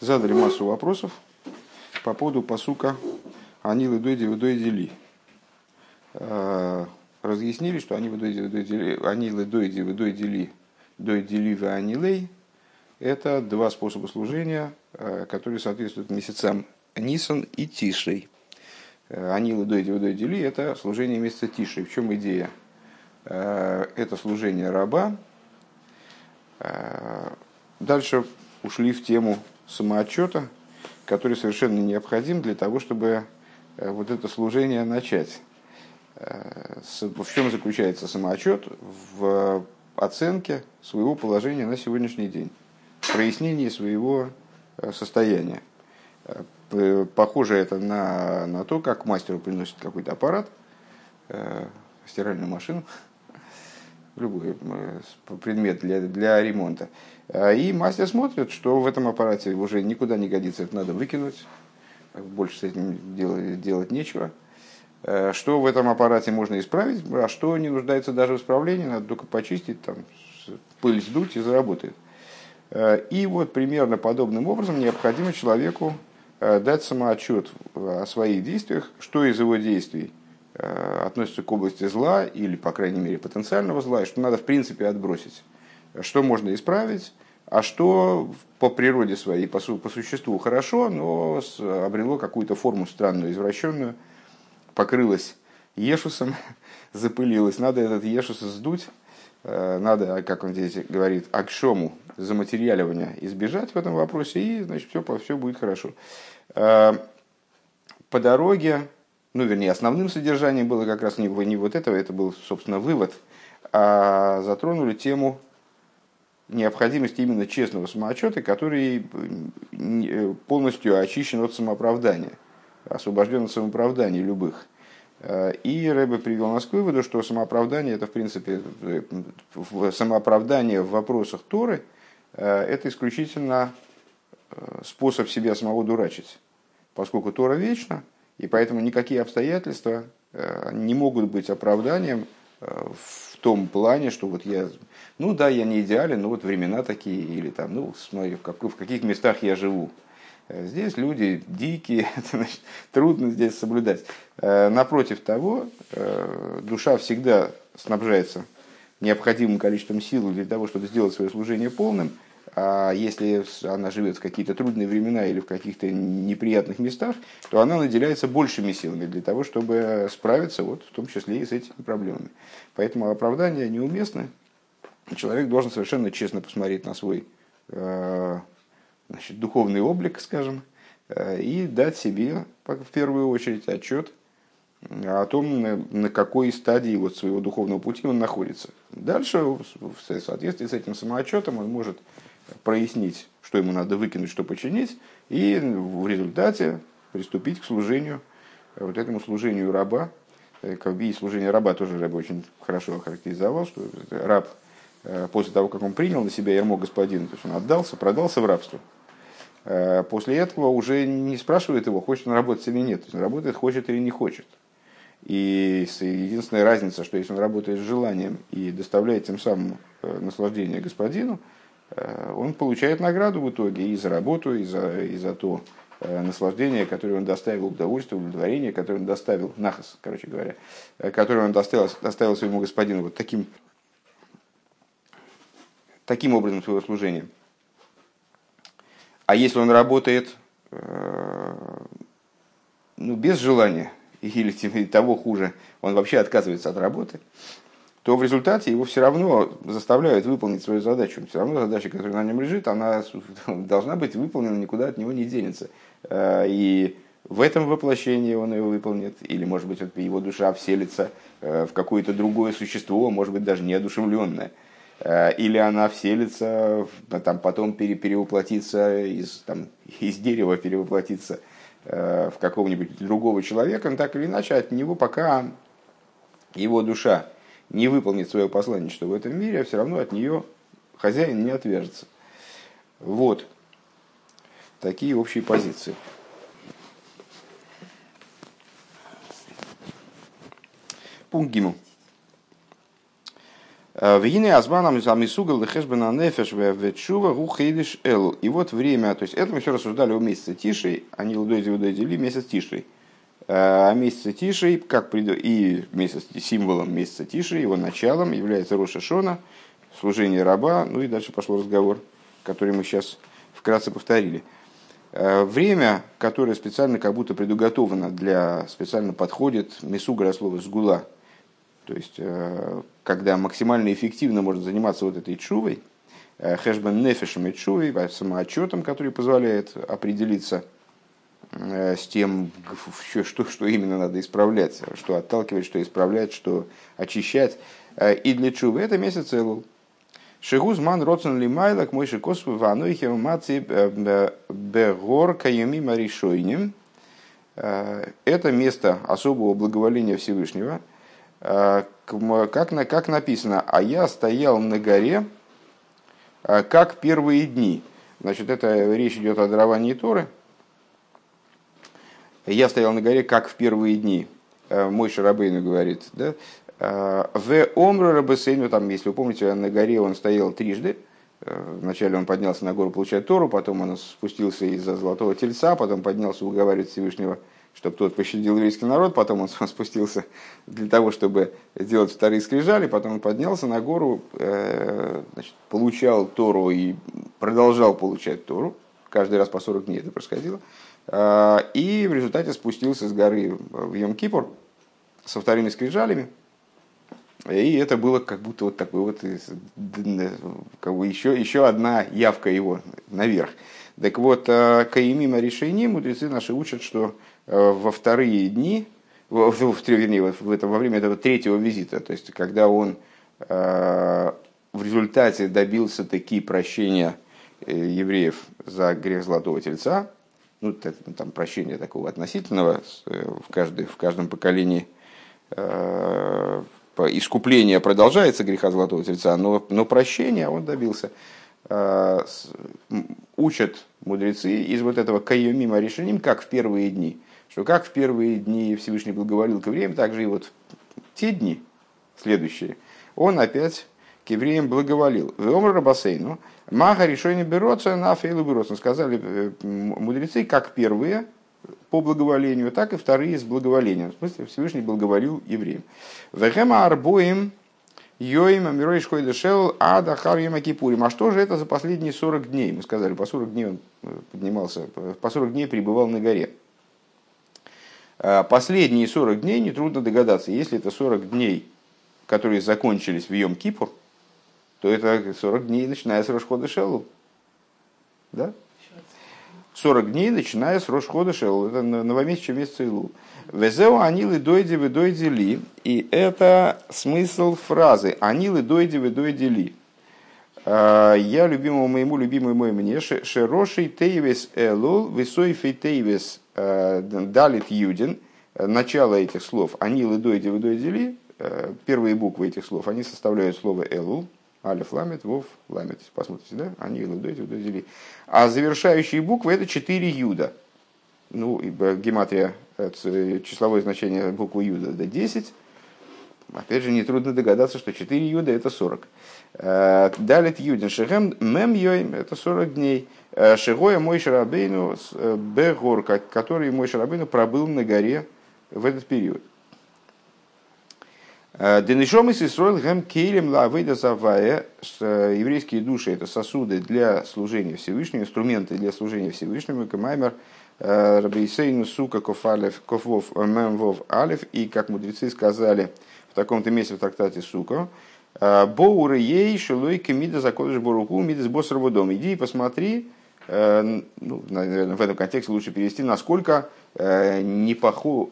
задали массу вопросов по поводу посука «Они лыдой дивидой дели». Разъяснили, что они лыдой дивидой дели, они лыдой дивидой дели, дой дели в анилей – это два способа служения, которые соответствуют месяцам Нисан и Тишей. Они лыдой дивидой дели – это служение месяца Тишей. В чем идея? Это служение раба. Дальше ушли в тему самоотчета, который совершенно необходим для того, чтобы э, вот это служение начать. Э, в чем заключается самоотчет? В оценке своего положения на сегодняшний день, прояснении своего э, состояния. Похоже это на, на то, как мастеру приносит какой-то аппарат, стиральную машину, любой предмет для, для ремонта. А, и мастер смотрит, что в этом аппарате уже никуда не годится, это надо выкинуть, больше с этим делать, делать нечего. А, что в этом аппарате можно исправить, а что не нуждается даже в исправлении, надо только почистить, там, пыль сдуть и заработает. А, и вот примерно подобным образом необходимо человеку дать самоотчет о своих действиях, что из его действий относится к области зла или, по крайней мере, потенциального зла, и что надо в принципе отбросить что можно исправить, а что по природе своей, по, по существу хорошо, но обрело какую-то форму странную, извращенную, покрылось ешусом, запылилось. Надо этот ешус сдуть, э, надо, как он здесь говорит, акшому, заматериаливания избежать в этом вопросе, и значит, все, все будет хорошо. Э, по дороге, ну, вернее, основным содержанием было как раз не, не вот этого, это был, собственно, вывод, а затронули тему необходимость именно честного самоотчета, который э, полностью очищен от самооправдания, освобожден от самооправдания любых. Э, и Рэбе привел нас к выводу, что самооправдание это, в принципе, э, самооправдание в вопросах Торы это исключительно способ себя самого дурачить, поскольку Тора вечна, и поэтому никакие обстоятельства не могут быть оправданием в том плане, что вот я, ну да, я не идеален, но вот времена такие, или там, ну, смотри, в, как, в каких местах я живу. Э, здесь люди дикие, это, значит, трудно здесь соблюдать. Э, напротив того, э, душа всегда снабжается необходимым количеством сил для того, чтобы сделать свое служение полным, а если она живет в какие-то трудные времена или в каких-то неприятных местах, то она наделяется большими силами для того, чтобы справиться, вот, в том числе и с этими проблемами. Поэтому оправдание неуместно. Человек должен совершенно честно посмотреть на свой э, значит, духовный облик, скажем, э, и дать себе в первую очередь отчет о том, на какой стадии вот своего духовного пути он находится. Дальше, в соответствии с этим самоотчетом, он может прояснить, что ему надо выкинуть, что починить, и в результате приступить к служению, вот этому служению раба. Э, как и служение раба тоже Рэб очень хорошо охарактеризовал, что раб э, после того, как он принял на себя ярмо господина, то есть он отдался, продался в рабство, э, после этого уже не спрашивает его, хочет он работать или нет. То есть он работает, хочет или не хочет. И единственная разница, что если он работает с желанием и доставляет тем самым наслаждение господину, Э, он получает награду в итоге и за работу, и за, и за то э, наслаждение, которое он доставил, удовольствие, удовлетворение, которое он доставил, нахас, короче говоря, э, которое он доставил, доставил своему господину вот таким, таким образом своего служения. А если он работает ну, без желания, или того хуже, он вообще отказывается от работы, то в результате его все равно заставляют выполнить свою задачу. Все равно задача, которая на нем лежит, она должна быть выполнена, никуда от него не денется. Э, и в этом воплощении он ее выполнит, или, может быть, его душа вселится э, в какое-то другое существо, может быть, даже неодушевленное. Э, или она вселится, там, потом пере, перевоплотится из, там, из дерева, перевоплотится в какого-нибудь другого человека, но так или иначе от него пока его душа не выполнит свое посланничество в этом мире, а все равно от нее хозяин не отвяжется. Вот такие общие позиции. Пункт Гиму. В Вине Азбанам Замисугал Лехешбена Нефеш Ветшува Рухейдиш Эл. И вот время, то есть это мы все рассуждали о месяце Тишей, они Лудойди Удойдили месяц Тишей. А месяце Тишей, как и месяц, символом месяца Тишей, его началом является Роша Шона, служение раба, ну и дальше пошел разговор, который мы сейчас вкратце повторили. Время, которое специально как будто предуготовано для, специально подходит, месугра слова сгула, то есть, э, когда максимально эффективно можно заниматься вот этой чувой, э, хэшбен нефешем и чувой, самоотчетом, который позволяет определиться э, с тем, что, что именно надо исправлять, что отталкивать, что исправлять, что очищать. И для чувы это месяц Элул. Шигуз ман роцен ли майлак мой шикосу ванойхе маци бегор каюми маришойним. Это место особого благоволения Всевышнего – Э, как, как написано, а я стоял на горе, э, как первые дни. Значит, это речь идет о даровании Торы. Я стоял на горе, как в первые дни. Э, мой Шарабейну говорит, да? В Омру Рабесейну, там, если вы помните, на горе он стоял трижды. Вначале он поднялся на гору получать Тору, потом он спустился из-за золотого тельца, потом поднялся уговаривать Всевышнего чтобы тот пощадил еврейский народ, потом он спустился для того, чтобы сделать вторые скрижали, потом он поднялся на гору, э, значит, получал Тору и продолжал получать Тору, каждый раз по 40 дней это происходило, э, и в результате спустился с горы в Йом-Кипур со вторыми скрижалями, и это было как будто вот такой вот как бы еще, еще одна явка его наверх. Так вот, э, Каимима решений мудрецы наши учат, что Э, во вторые дни, в, в, вернее, в это, во время этого третьего визита, то есть когда он э, в результате добился таки прощения э, евреев за грех Золотого Тельца, ну, там прощение такого относительного в, каждой, в каждом поколении искупление продолжается греха Золотого Тельца, но, но прощения он добился. Учат мудрецы из вот этого кайомима решением, как в первые дни что как в первые дни Всевышний благоволил к евреям, так же и вот те дни следующие, он опять к евреям благоволил. В Омр Бассейну, Маха решение берется на фейлу берется. Сказали э, мудрецы, как первые по благоволению, так и вторые с благоволением. В смысле, Всевышний благоволил евреям. Вехема арбоим Йоим Амирой Шхойдешел Адахар Кипурим. А что же это за последние 40 дней? Мы сказали, по 40 дней он э, поднимался, по 40 дней пребывал на горе. А последние 40 дней нетрудно догадаться. Если это 40 дней, которые закончились в Йом-Кипур, то это 40 дней, начиная с Рошхода Шелу. Да? 40 дней, начиная с Рошхода Шелу. Это новомесячный месяц Илу. Везеу анилы дойди вы дойди ли. И это смысл фразы. Анилы дойди вы дойди ли. А, я любимому моему, любимый мой мне, шероший тейвес элул, высойфей тейвес Э, Далит Юдин, начало этих слов, они лыдойди выдойдили, э, первые буквы этих слов, они составляют слово Элул, Алиф ламет, Вов ламет. Посмотрите, да? Они лыдойди выдойдили. А завершающие буквы это четыре Юда. Ну, гематрия, числовое значение буквы Юда это 10. Опять же, нетрудно догадаться, что 4 Юда это 40. Далит Юдин Шехем Мем Йойм это 40 дней. Э, Шигоя мой Шарабейну э, Бегор, который мой Шарабейну пробыл на горе в этот период. Э, Денешом из Исроил гэм кейлем лавейда завая, еврейские души это сосуды для служения Всевышнему, инструменты для служения Всевышнему, камаймер Рабейсейну сука кофалев кофвов мемвов алев, и как мудрецы сказали в таком-то месте в трактате сука, Боуры ей шелой кемида закодыш боруку мида с боссорового дома. Иди и посмотри, Э, ну, наверное, в этом контексте лучше перевести, насколько, э, не похо...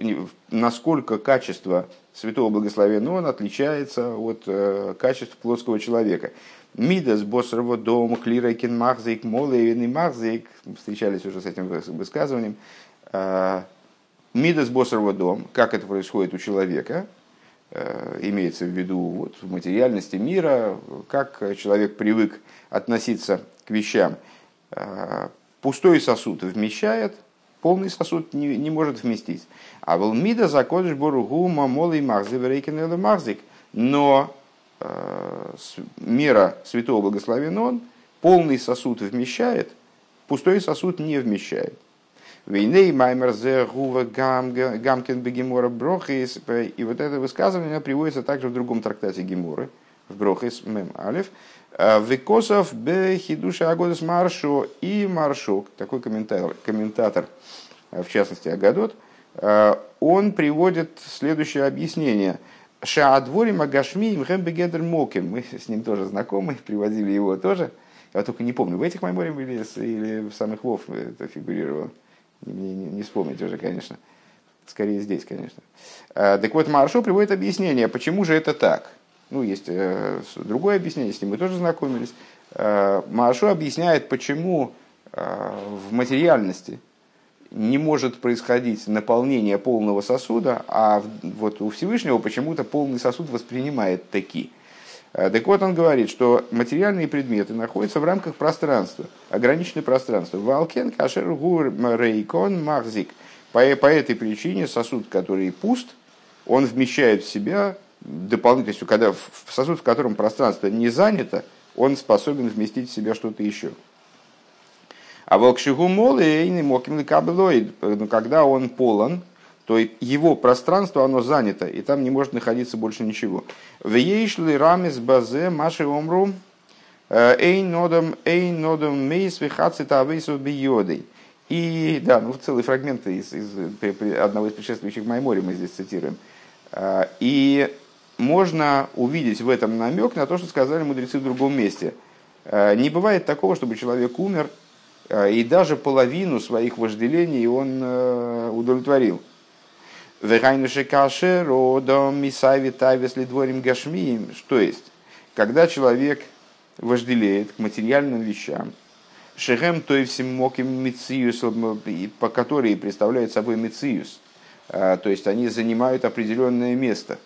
насколько качество святого благословенного он отличается от э, качеств плотского человека. Мидас боссерво дом, клирайкин махзейк, молейвин и махзейк, встречались уже с этим высказыванием. Мидас боссерво дом, как это происходит у человека, имеется в виду вот, в материальности мира, как человек привык относиться к вещам – пустой сосуд вмещает, полный сосуд не, не может вместить. А волмида закодыш боругу мамолый махзик махзик. Но мера святого благословен он, полный сосуд вмещает, пустой сосуд не вмещает. Вейней маймер зе гува гамкен бегемора брохис. И вот это высказывание приводится также в другом трактате Геморы, в брохис мем алиф. Викосов бе хидуша агодес маршо и маршок, такой комментатор, комментатор, в частности Агадот, он приводит следующее объяснение. Шаадвори Магашми Имхэм Бегедр Моким. Мы с ним тоже знакомы, приводили его тоже. Я только не помню, в этих мемориях или, или в самых Вов это фигурировало не, не, не вспомнить уже, конечно. Скорее здесь, конечно. А, так вот, Маршо приводит объяснение, почему же это так. Ну, есть э, другое объяснение, с ним мы тоже знакомились. Э, Маршо объясняет, почему э, в материальности не может происходить наполнение полного сосуда, а вот у Всевышнего почему-то полный сосуд воспринимает такие. Так вот, он говорит, что материальные предметы находятся в рамках пространства, ограниченное пространство. Валкен, кашер, гур, рейкон, махзик. По, по этой причине сосуд, который пуст, он вмещает в себя дополнительно, то есть когда в сосуд, в котором пространство не занято, он способен вместить в себя что-то еще. А волкшигу молы и моким но когда он полон, то его пространство, оно занято, и там не может находиться больше ничего. В ейшли рамис базе маши омру э, эйн нодом эйн нодом мейс вихаци тавейсу биодой. И да, ну целый фрагмент из, из одного из предшествующих Маймори мы здесь цитируем. Э, и можно увидеть в этом намек на то, что сказали мудрецы в другом месте. Э, не бывает такого, чтобы человек умер, и даже половину своих вожделений он удовлетворил. Лидворим, гашмием. Что есть? Когда человек вожделеет к материальным вещам, шехем то и всем моким мициус, по которые представляют собой мициус, а, то есть они занимают определенное место.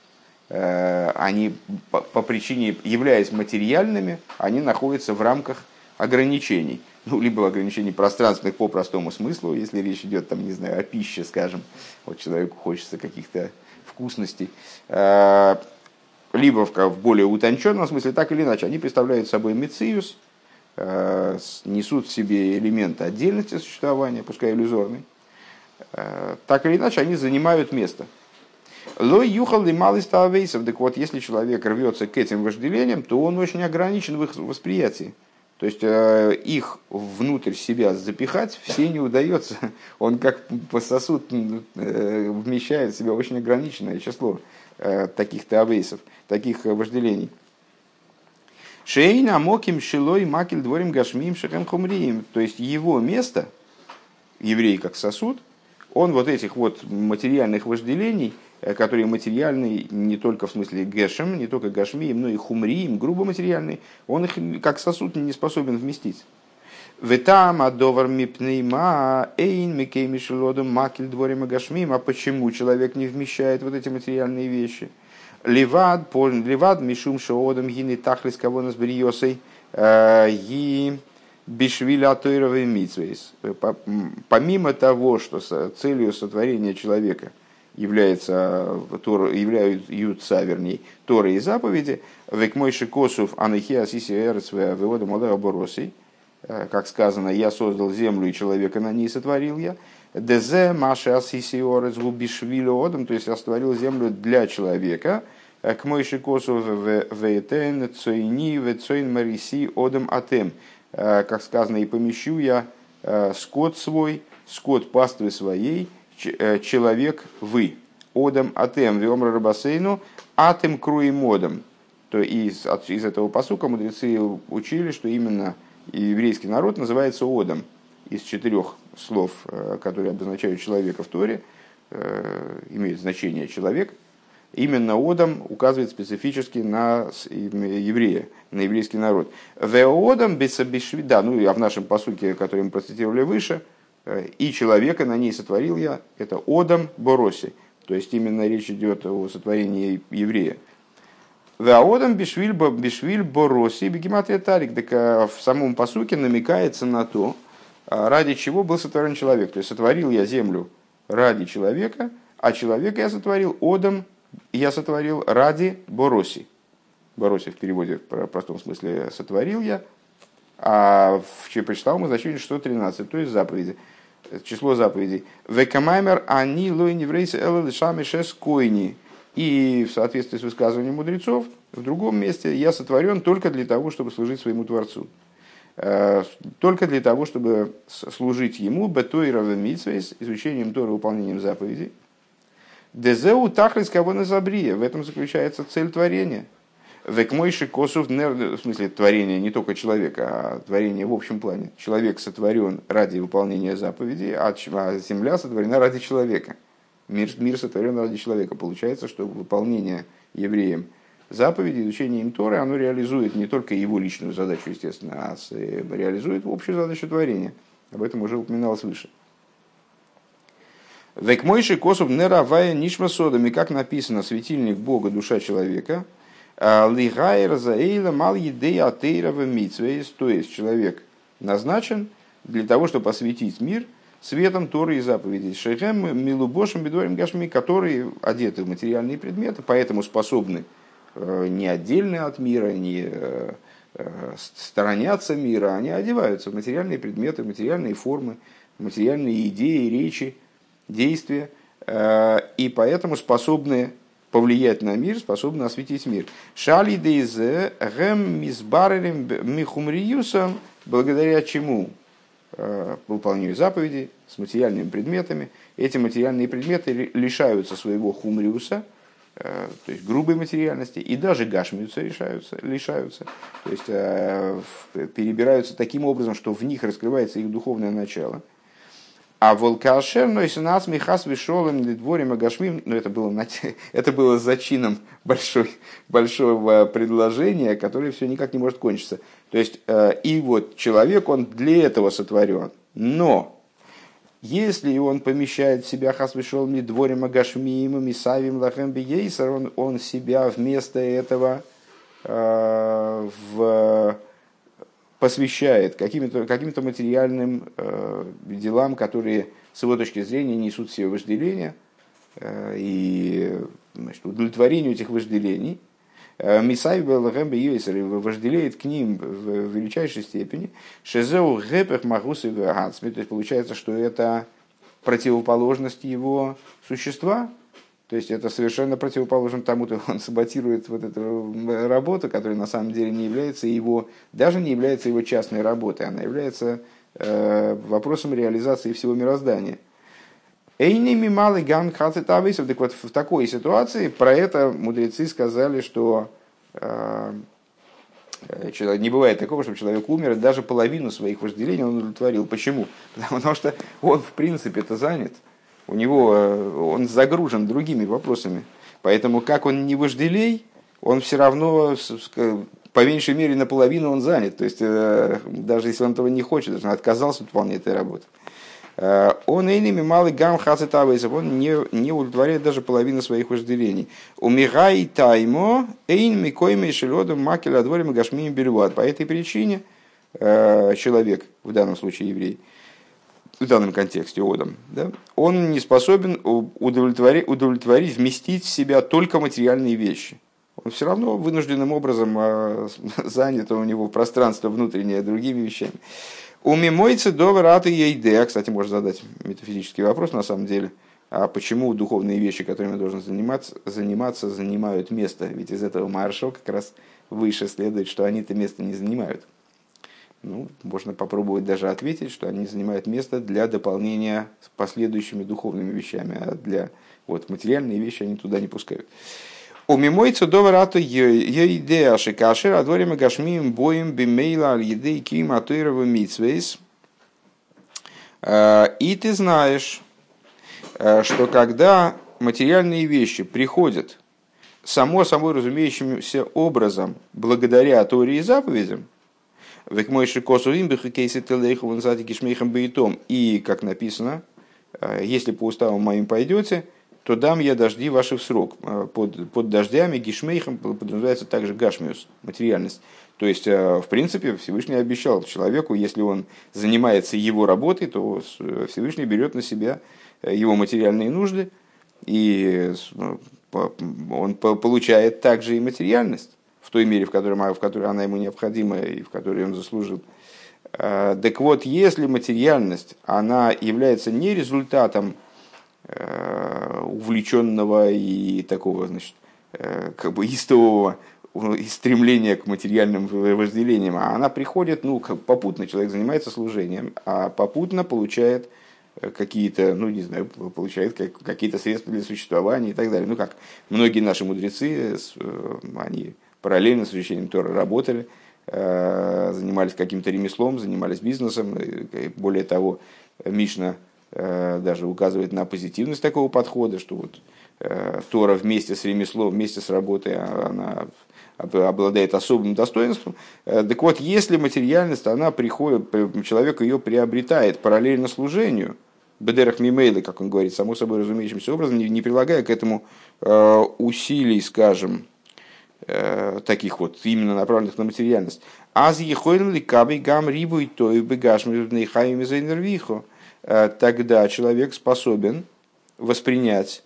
А, они по причине, являясь материальными, они находятся в рамках ограничений. Ну, либо ограничений пространственных по простому смыслу, если речь идет, там, не знаю, о пище, скажем, вот человеку хочется каких-то вкусностей, э, либо в более утонченном смысле, так или иначе, они представляют собой мециус, э, несут в себе элементы отдельности существования, пускай иллюзорный, э, так или иначе, они занимают место. Лой юхал ли малый ставейсов. Так вот, если человек рвется к этим вожделениям, то он очень ограничен в их восприятии. То есть э, их внутрь себя запихать все не удается. Он как по сосуд э, вмещает в себя очень ограниченное число э, таких тавейсов, таких вожделений. Шейна моким шилой макель дворим гашмим шехем хумрием. То есть его место, еврей как сосуд, он вот этих вот материальных вожделений – которые материальный не только в смысле гешем, не только гашмием, но и хумрием, грубо материальный, он их как сосуд не способен вместить. Ветам адовар мипнейма эйн микей макель дворим гашмим. А почему человек не вмещает вот эти материальные вещи? Ливад, ливад мишум шоодом гины тахлис кого нас бриосой э, и бишвиля тойровый митсвейс. Помимо того, что целью сотворения человека – является, Тор, являются, вернее, Торы и заповеди, век мой шикосов анахия сиси эрцве вывода молодого боросей, э, как сказано, я создал землю и человека на ней сотворил я, дезе маши асиси орец губишвилю одам, то есть я сотворил землю для человека, э, к мой шикосов вейтен цойни вецойн мариси одам атем, э, как сказано, и помещу я скот свой, скот паствы своей, человек вы. Одам атем виомра рабасейну атем круимодом. То из, из этого посука мудрецы учили, что именно еврейский народ называется Одом. Из четырех слов, э, которые обозначают человека в Торе, э, имеет значение человек. Именно Одам указывает специфически на еврея, на еврейский народ. Веодам бесабишви, да, ну а в нашем посуке, который мы процитировали выше – и человека на ней сотворил я, это Одам Бороси. То есть именно речь идет о сотворении еврея. Одам Бишвиль, Бишвиль Бороси Бегематрия Тарик. Так а, в самом посуке намекается на то, а, ради чего был сотворен человек. То есть сотворил я землю ради человека, а человека я сотворил Одам, я сотворил ради Бороси. Бороси в переводе в простом смысле «сотворил я», а в прочитал мы значение 613, то есть заповеди, число заповедей. «Векамаймер они лой неврейсы элэлишами шес койни». И в соответствии с высказыванием мудрецов, в другом месте я сотворен только для того, чтобы служить своему Творцу. Э, только для того, чтобы служить ему, бетойрова митсвейс, изучением Тора, выполнением заповедей. Дезеу тахлис кого на забрия. В этом заключается цель творения. Век мойши косов, в смысле творения не только человека, а творения в общем плане. Человек сотворен ради выполнения заповедей, а, а земля сотворена ради человека. Мир, мир сотворен ради человека. Получается, что выполнение евреем – заповеди, изучение им Торы, оно реализует не только его личную задачу, естественно, а э, реализует общую задачу творения. Об этом уже упоминалось выше. Век мойши косов неравая нишма содами, как написано, светильник Бога, душа человека, лигайр заэйла мал едей атеирова то есть человек назначен для того, чтобы осветить мир светом Торы и заповедей. Шейхем милубошем бедорим гашми, которые одеты в материальные предметы, поэтому способны Э, не отдельные от мира, не э, э, сторонятся мира, они одеваются в материальные предметы, материальные формы, материальные идеи, речи, действия, и поэтому способны повлиять на мир, способны осветить мир. Шали дейзе гэм мизбарелем михумриюсом, благодаря чему выполняю заповеди с материальными предметами. Эти материальные предметы лишаются своего хумриуса – Э, то есть грубой материальности, и даже гашмиются решаются, лишаются, то есть э, перебираются таким образом, что в них раскрывается их духовное начало. А волкашер, но если нас михас вишолым дворим агашмим, ну это было, это было зачином большой, большого предложения, которое все никак не может кончиться. То есть, э, и вот человек, он для этого сотворен. Но если он помещает в себя хасвишол дворим агашмиим мисавим лахем бейсер, он, он себя вместо этого э, в, посвящает каким-то каким материальным э, делам, которые с его точки зрения несут все вожделения э, и значит, удовлетворению этих вожделений – Э, Мисай вожделеет к ним в величайшей степени. Шезеу гепех магусы То есть получается, что это противоположность его существа, то есть это совершенно противоположно тому, что он саботирует вот эту работу, которая на самом деле не является его, даже не является его частной работой, она является э, вопросом реализации всего мироздания. Эйними малый ган хацетависов. Так вот, в такой ситуации про это мудрецы сказали, что э, не бывает такого, чтобы человек умер, и даже половину своих вожделений он удовлетворил. Почему? Потому что он, в принципе, это занят. У него, э, он загружен другими вопросами. Поэтому, как он не вожделей, он все равно, по меньшей мере, наполовину он занят. То есть, э, даже если он этого не хочет, он отказался от выполнения этой работы. Э, он иными малый гам хацетавейзов, он не, не удовлетворяет даже половину своих вожделений. Умирай таймо, эйн микойме шелодом макеля дворим гашмим бельват. По этой причине человек, в данном случае еврей, в данном контексте Одам, да, он не способен удовлетворить, удовлетворить, вместить в себя только материальные вещи. Он все равно вынужденным образом э, занято у него пространство внутреннее другими вещами. У мимойцы до раты ейде. Кстати, можно задать метафизический вопрос на самом деле. А почему духовные вещи, которыми должен заниматься, заниматься, занимают место? Ведь из этого маршал как раз выше следует, что они это место не занимают. Ну, можно попробовать даже ответить, что они занимают место для дополнения с последующими духовными вещами, а для вот, материальные вещи они туда не пускают. У мимойца доварату идея шикашер, а дворим гашмием боем бимейла аль едей ким атуирова митсвейс. Э, и ты знаешь, э, что когда материальные вещи приходят само собой разумеющимся образом благодаря Торе и заповедям, Век мой шикосу имбих и кейси телейху кишмейхам бейтом. И, как написано, э, если по уставам моим пойдете, то дам я дожди ваши в срок. Э, под, под дождями гишмейхом подразумевается также гашмиус, материальность. То есть, э, в принципе, Всевышний обещал человеку, если он занимается его работой, то Всевышний берет на себя э, его материальные нужды, и он получает также и материальность. В той мере, в которой, в которой она ему необходима и в которой он заслужил. Так вот, если материальность, она является не результатом увлеченного и такого, значит, как бы истового стремления к материальным вожделениям, а она приходит, ну, как попутно человек занимается служением, а попутно получает э, какие-то, ну, не знаю, получает какие-то средства для существования и так далее. Ну, как многие наши мудрецы, э, они параллельно с изучением Тора работали, э, занимались каким-то ремеслом, занимались бизнесом. Более того, Мишна даже указывает на позитивность такого подхода, что вот Тора вместе с ремеслом, вместе с работой, а, она обладает особым достоинством. Э, так вот, если материальность, она приходит, человек ее приобретает параллельно служению, бедерах мимейла, как он говорит, само собой разумеющимся образом, не, прилагая к этому э, усилий, скажем, э, таких вот, именно направленных на материальность. Аз ехойлен ли кабей гам рибу и то и бегашми хайми за Тогда человек способен воспринять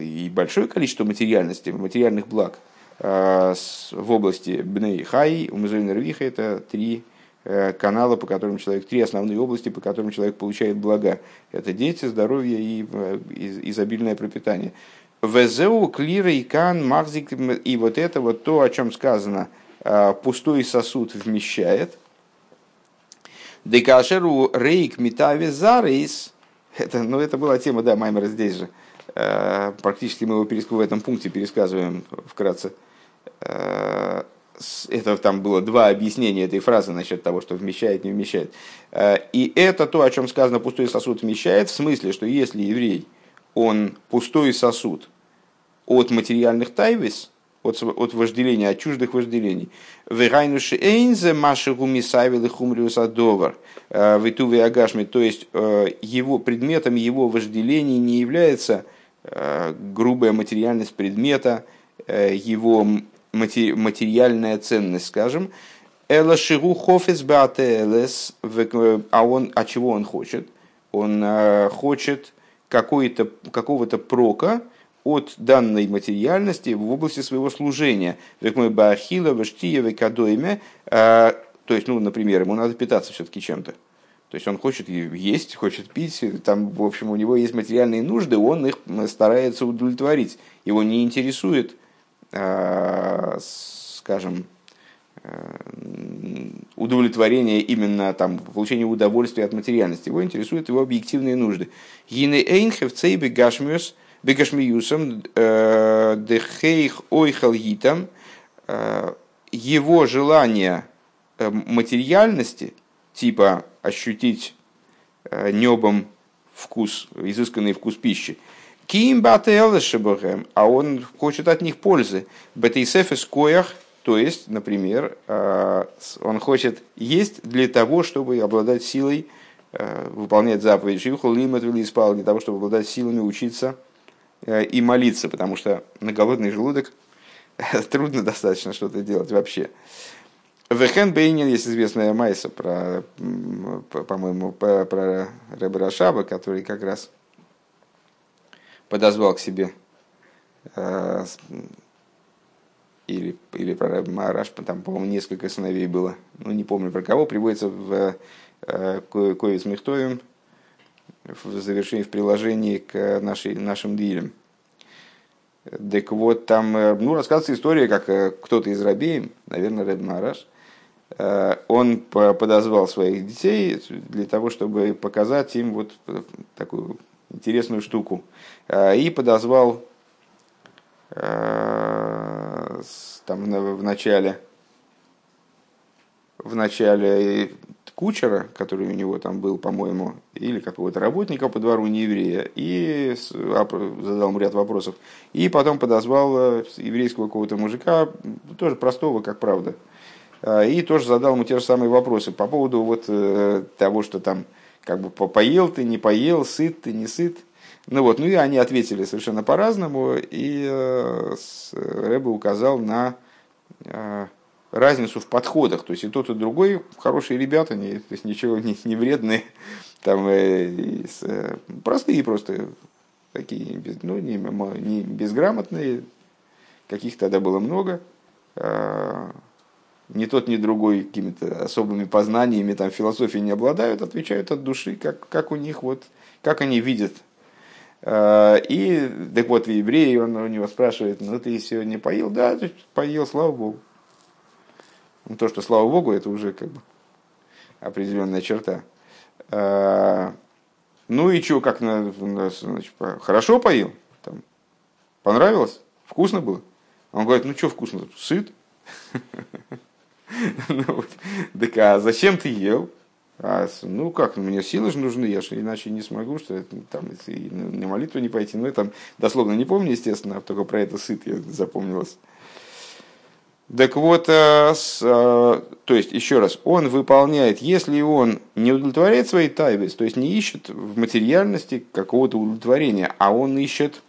и большое количество материальности, материальных благ, Э, в области Бней Хай, у Рвиха это три э, канала, по которым человек, три основные области, по которым человек получает блага. Это дети, здоровье и э, изобильное пропитание. Везеу, клира и кан, махзик, и вот это вот то, о чем сказано, пустой сосуд вмещает. Декашеру рейк зарейс, это, ну, это была тема, да, Маймера здесь же. Практически мы его в этом пункте пересказываем вкратце. Э, это там было два объяснения этой фразы насчет того, что вмещает, не вмещает. И это то, о чем сказано пустой сосуд вмещает, в смысле, что если еврей, он пустой сосуд от материальных тайвис, от, от вожделения, от чуждых вожделений. Верайнуши эйнзе маши гумисавил и хумриус адовар э, витуве агашми, то есть его, предметом его вожделений не является грубая материальность предмета, его материальная ценность, скажем, Эла шигу хофис а он, а чего он хочет? Он э, хочет какого-то прока от данной материальности в области своего служения. Век мой баахила, вештия, векадойме. Э, то есть, ну, например, ему надо питаться все-таки чем-то. То есть он хочет есть, хочет пить, там, в общем, у него есть материальные нужды, он их старается удовлетворить. Его не интересует Э, скажем, э, удовлетворение именно там, получение удовольствия от материальности. Его интересуют его объективные нужды. Гине эйнхев э, гитам его желание материальности, типа ощутить небом вкус, изысканный вкус пищи, Ким а он хочет от них пользы. Бетейсефес коях, то есть, например, э, он хочет есть для того, чтобы обладать силой э, выполнять заповедь Шивху Лимат спал для того, чтобы обладать силами учиться э, и молиться, потому что на голодный желудок трудно достаточно что-то делать вообще. Вехен Бейнин есть известная майса про, по-моему, про, Рэба Рашаба, который как раз подозвал к себе или, или про Рэб Маараш, там, по-моему, несколько сыновей было, ну, не помню про кого, приводится в э, Коис Мехтовим в завершении, в приложении к нашей, нашим дилям. Так вот, там э, ну, рассказывается история, как кто-то из рабеем, наверное, Рэб Мараш, он подозвал своих детей для того, чтобы показать им вот такую интересную штуку. Э, и подозвал э, там в начале в начале кучера, который у него там был, по-моему, или какого-то работника по двору не еврея, и задал ему ряд вопросов. И потом подозвал э, еврейского какого-то мужика, тоже простого, как правда, и тоже задал ему те же самые вопросы по поводу вот того, что там как бы поел ты, не поел, сыт ты, не сыт. Ну вот, ну и они ответили совершенно по-разному, и э, Рэбе указал на э, разницу в подходах. То есть и тот, и другой хорошие ребята, не, то есть ничего не, не вредные, там, э, и, э, простые просто, такие, ну, не, не безграмотные, каких тогда было много, ни тот, ни другой какими-то особыми познаниями, там, философией не обладают, отвечают от души, как, как у них, вот, как они видят. И, так вот, в евреи, он у него спрашивает, ну, ты сегодня поел? Да, поел, слава Богу. Ну, то, что слава Богу, это уже как бы определенная черта. Ну и что, как значит, хорошо поел? Там, понравилось? Вкусно было? Он говорит, ну что вкусно? Сыт? ну, вот. Так а зачем ты ел? А, ну как, мне силы же нужны, я же иначе не смогу, что это, там, на молитву не пойти. Ну, я там дословно не помню, естественно, а только про это сыт я запомнилось. Так вот, э, с, э, то есть, еще раз, он выполняет, если он не удовлетворяет свои тайвис, то есть не ищет в материальности какого-то удовлетворения, а он ищет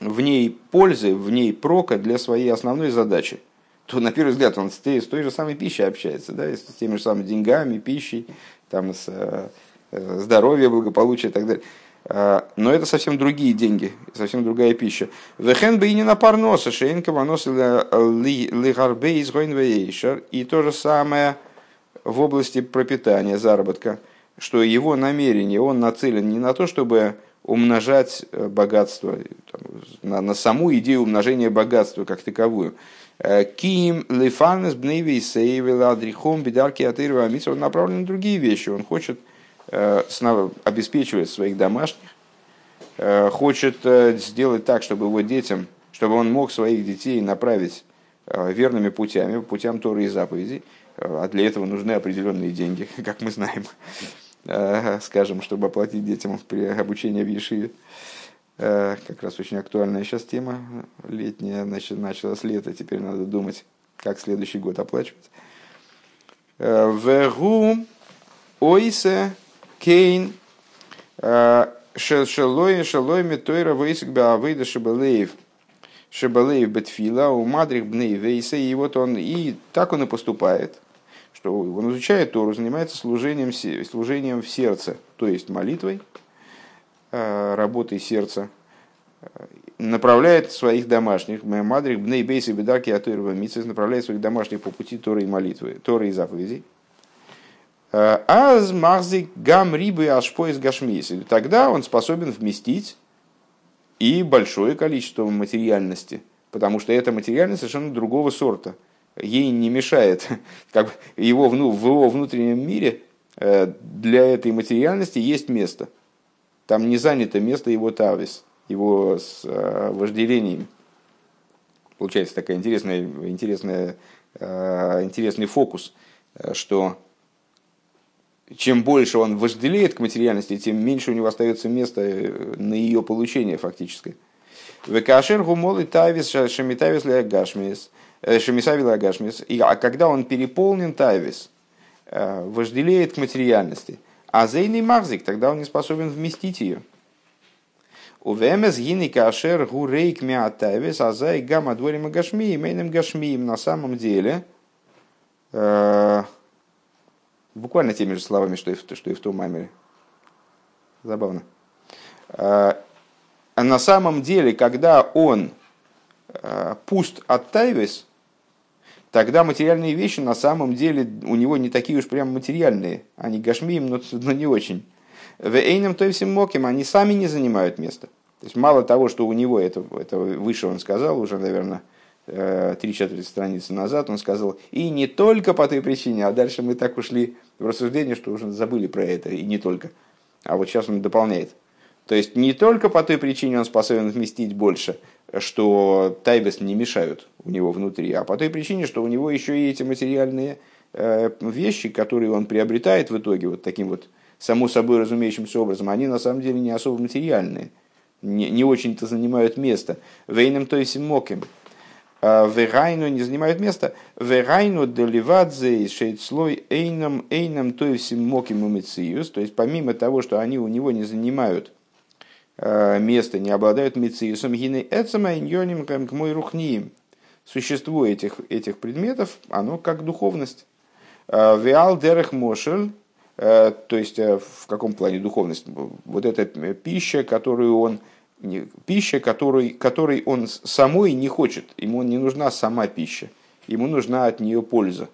в ней пользы, в ней прока для своей основной задачи, то на первый взгляд он с той, с той же самой пищей общается, да, с теми же самыми деньгами, пищей, там, с э, здоровьем, благополучием и так далее. А, но это совсем другие деньги, совсем другая пища. Вехен бы и не на парноса, шейнка ванос лигарбе из И то же самое в области пропитания, заработка, что его намерение, он нацелен не на то, чтобы умножать э, богатство, на, на саму идею умножения богатства как таковую. Ким лифанес бнейви сейвела адрихом бедарки атырва он направлен на другие вещи. Он хочет Э, обеспечивает своих домашних, э, хочет э, сделать так, чтобы его детям, чтобы он мог своих детей направить верными путями, путям Торы и заповедей, а для этого нужны определенные деньги, как мы знаем, скажем, чтобы оплатить детям при обучении в Ешиве. Как раз очень актуальная сейчас тема, летняя, значит, началось лето, теперь надо думать, как следующий год оплачивать. Вегу ойсе Кейн э, Шелой Шелой Метойра Вейсик Беавейда Шабалеев Шабалеев Бетфила у Мадрих Бней Вейса и вот он и так он и поступает что он изучает Тору, занимается служением, служением в сердце, то есть молитвой, э, работой сердца, э, направляет своих домашних, Мадрих Бней Бейса Бедаки Атуирова Митсис, направляет своих домашних по пути Торы и молитвы, Торы и заповедей. Аз махзик гам рибы ашпоис гашмис. Тогда он способен вместить и большое количество материальности, потому что эта материальность совершенно другого сорта. Ей не мешает, как его, в его внутреннем мире э, для этой материальности есть место. Там не занято место его тавис, его с э, вожделениями. Получается такая интересная, интересная, э, интересный фокус, что чем больше он вожделеет к материальности, тем меньше у него остается места э, на ее получение фактическое. Векашер гумолы тавис шамитавис леагашмис, э, шамисавил агашмис. А когда он переполнен тавис, э, вожделеет к материальности, а зейный махзик, тогда он не способен вместить ее. У ВМС гини кашер гурейк миатавис, а зай гамма дворим гашми, мейным гашмием на самом деле, Буквально теми же словами, что и что и в том мамере. Забавно. А на самом деле, когда он а, пуст от тайвис, тогда материальные вещи на самом деле у него не такие уж прям материальные. Они гашмием, но, но не очень. В Эйном Тойвсим Моким они сами не занимают места. То есть мало того, что у него, это, это выше он сказал, уже, наверное, Э, три четверти страницы назад, он сказал, и не только по той причине, а дальше мы так ушли в рассуждение, что уже забыли про это, и не только. А вот сейчас он дополняет. То есть не только по той причине он способен вместить больше, что тайбес не мешают у него внутри, а по той причине, что у него еще и эти материальные э, вещи, которые он приобретает в итоге вот таким вот само собой разумеющимся образом, они на самом деле не особо материальные, не, не очень-то занимают место. Вейном то есть моким. А, Верайну не занимают места. Верайну деливадзе шейцлой эйном эйном то есть моким умециус. То есть помимо того, что они у него не занимают а, место, не обладают мециусом, гины эцема иньоним к мой рухниим. Существо этих, этих предметов, оно как духовность. А, Виал дерех мошель, то есть в каком плане духовность? Вот эта пища, которую он пища, которой, которой он самой не хочет, ему не нужна сама пища. ему нужна от нее польза.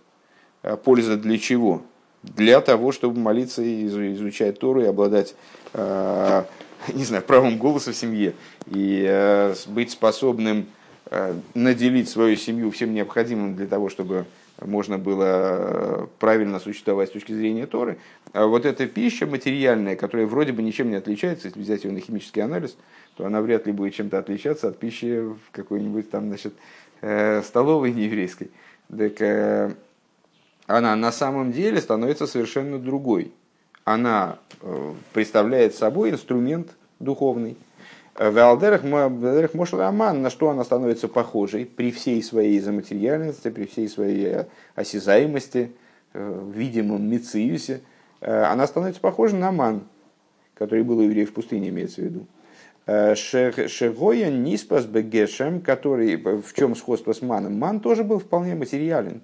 Польза для чего? Для того, чтобы молиться и изучать Тору и обладать, э, не знаю, правом голоса в семье и э, быть способным э, наделить свою семью всем необходимым для того, чтобы можно было правильно существовать с точки зрения Торы. А вот эта пища материальная, которая вроде бы ничем не отличается, если взять ее на химический анализ, то она вряд ли будет чем-то отличаться от пищи в какой-нибудь там, значит, столовой нееврейской. Так она на самом деле становится совершенно другой. Она э, представляет собой инструмент духовный. В Алдерах Мошламан, на что она становится похожей при всей своей заматериальности, при всей своей осязаемости, э, видимом Мециюсе, э, она становится похожа на ман, который был у евреев в пустыне, имеется в виду. Шегоя Ниспас Бегешем, который, в чем сходство с маном? Ман тоже был вполне материален.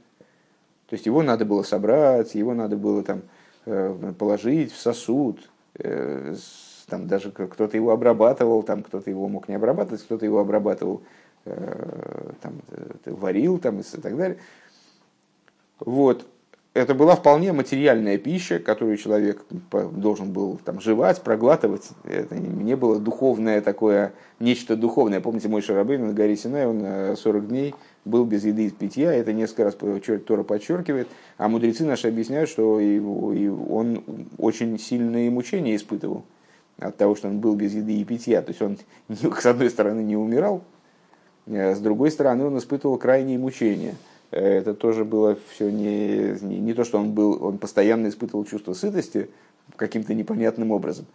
То есть его надо было собрать, его надо было там э, положить в сосуд, э, там даже кто-то его обрабатывал, там кто-то его мог не обрабатывать, кто-то его обрабатывал, э, там, варил там, и так далее. Вот это была вполне материальная пища, которую человек должен был там, жевать, проглатывать. Это не было духовное такое, нечто духовное. Помните, мой Шарабейн на горе Синай, он 40 э, дней был без еды и питья, это несколько раз Тора подчеркивает, а мудрецы наши объясняют, что и он очень сильные мучения испытывал от того, что он был без еды и питья. То есть он, с одной стороны, не умирал, а с другой стороны, он испытывал крайние мучения – это тоже было все не, не, не то, что он был, он постоянно испытывал чувство сытости каким-то непонятным образом.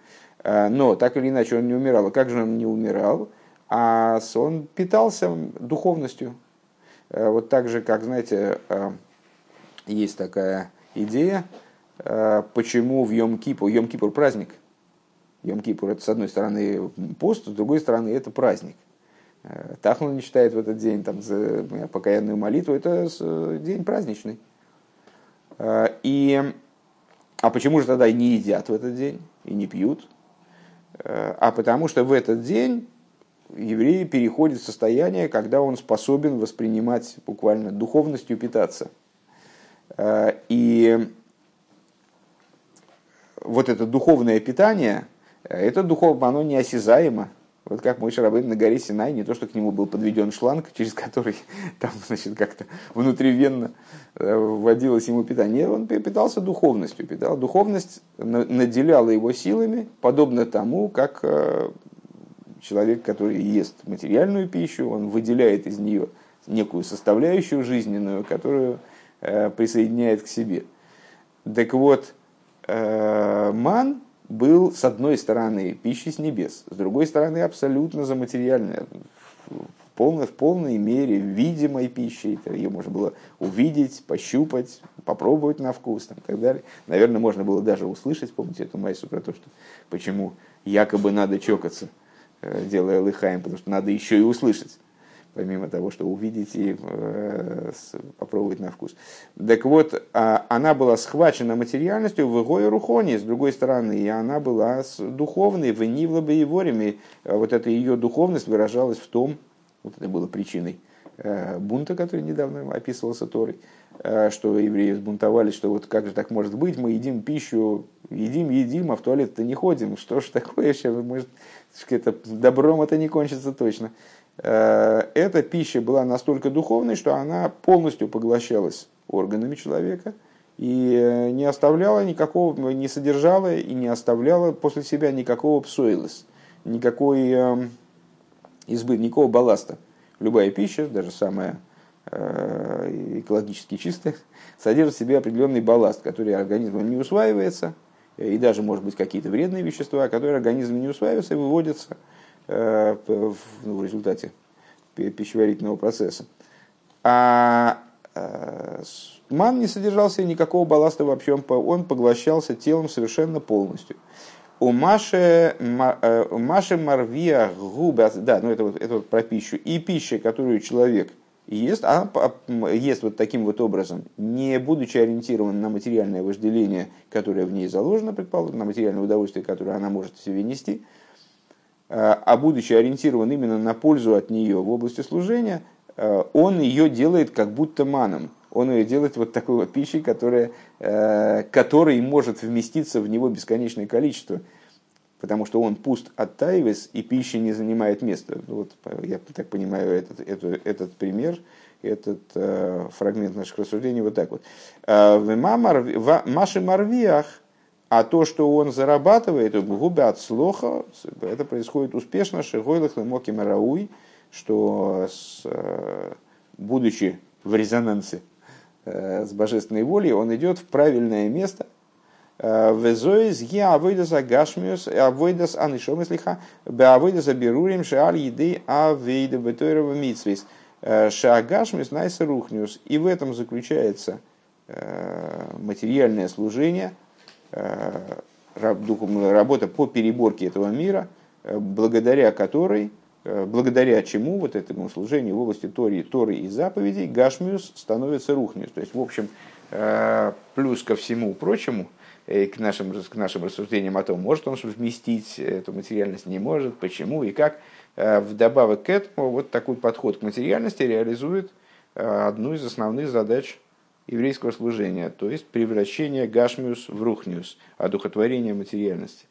А, но так или иначе он не умирал. А как же он не умирал? А он питался духовностью. А, вот так же, как, знаете, а, есть такая идея, почему в Йом-Кипур, Йом-Кипур праздник. Йом-Кипур это с одной стороны пост, с другой стороны это праздник – Э, Тахну не читает в этот день там, за покаянную молитву, это день праздничный. Э, и, а почему же тогда не едят в этот день и не пьют? Э, а потому что в этот день еврей переходит в состояние, когда он способен воспринимать буквально духовностью питаться. И вот это духовное питание, это духовно, оно неосязаемо, вот как мой Шарабейн на горе Синай, не то, что к нему был подведен шланг, через который там, значит, как-то внутривенно э, вводилось ему питание. Он питался духовностью. Питал. Духовность наделяла его силами, подобно тому, как э, человек, который ест материальную пищу, он выделяет из нее некую составляющую жизненную, которую э, присоединяет к себе. Так вот, ман был, с одной стороны, пищей с небес, с другой стороны, абсолютно заматериальная, в полной, в полной мере видимой пищей. Ее можно было увидеть, пощупать, попробовать на вкус там, и так далее. Наверное, можно было даже услышать, помните эту майсу про то, что почему якобы надо чокаться, э, делая лыхаем, потому что надо еще и услышать помимо того, что увидеть и э, попробовать на вкус. Так вот, а, она была схвачена материальностью в Игое Рухоне, с другой стороны, и она была духовной, в Нивла Боеворами. А вот эта ее духовность выражалась в том, вот это было причиной э, бунта, который недавно описывался Торой, э, что евреи сбунтовались, что вот как же так может быть, мы едим пищу, едим, едим, а в туалет-то не ходим, что ж такое, сейчас, может, это, добром это не кончится точно. Э, эта пища была настолько духовной, что она полностью поглощалась органами человека и э, не оставляла никакого, не содержала и не оставляла после себя никакого псоилос, никакой эм, избы, никакого балласта. Любая пища, даже самая э, экологически чистая, содержит в себе определенный балласт, который организмом не усваивается, и даже, может быть, какие-то вредные вещества, которые организмом не усваиваются и выводятся – Э, ну, в результате пищеварительного процесса. А э, ман не содержался никакого балласта вообще, он поглощался телом совершенно полностью. У Маши, э, Маши Марвия губа, да, ну это вот, это вот про пищу. И пища, которую человек ест, она ест вот таким вот образом, не будучи ориентирован на материальное вожделение, которое в ней заложено, предположим, на материальное удовольствие, которое она может в себе нести, а будучи ориентирован именно на пользу от нее в области служения, он ее делает как будто маном. Он ее делает вот такой вот пищей, которая, которой может вместиться в него бесконечное количество потому что он пуст от тайвис, и пища не занимает места. Вот, я так понимаю этот, этот, этот пример, этот э, фрагмент наших рассуждений вот так вот. Э, в Маши Марвиах, а то, что он зарабатывает, губы от слоха, это происходит успешно, шигойлых лемоки марауй, что с, э, будучи в резонансе э, с божественной волей, он идет в правильное место – Везоис ги авойдас агашмиус, авойдас анишом, слиха, бе авойдас абирурим шеаль еды авейда бетойрова митсвис. Шаагашмиус найса рухниус. И в этом заключается материальное служение, работа по переборке этого мира, благодаря которой, благодаря чему вот этому служению в области Тори, Торы и заповедей Гашмиус становится рухниус. То есть, в общем, плюс ко всему прочему – Э, к нашим, к нашим рассуждениям о том, может он вместить эту материальность, не может, почему и как. Э, вдобавок к этому вот такой подход к материальности реализует э, одну из основных задач еврейского служения, то есть превращение гашмиус в рухниус, одухотворение материальности.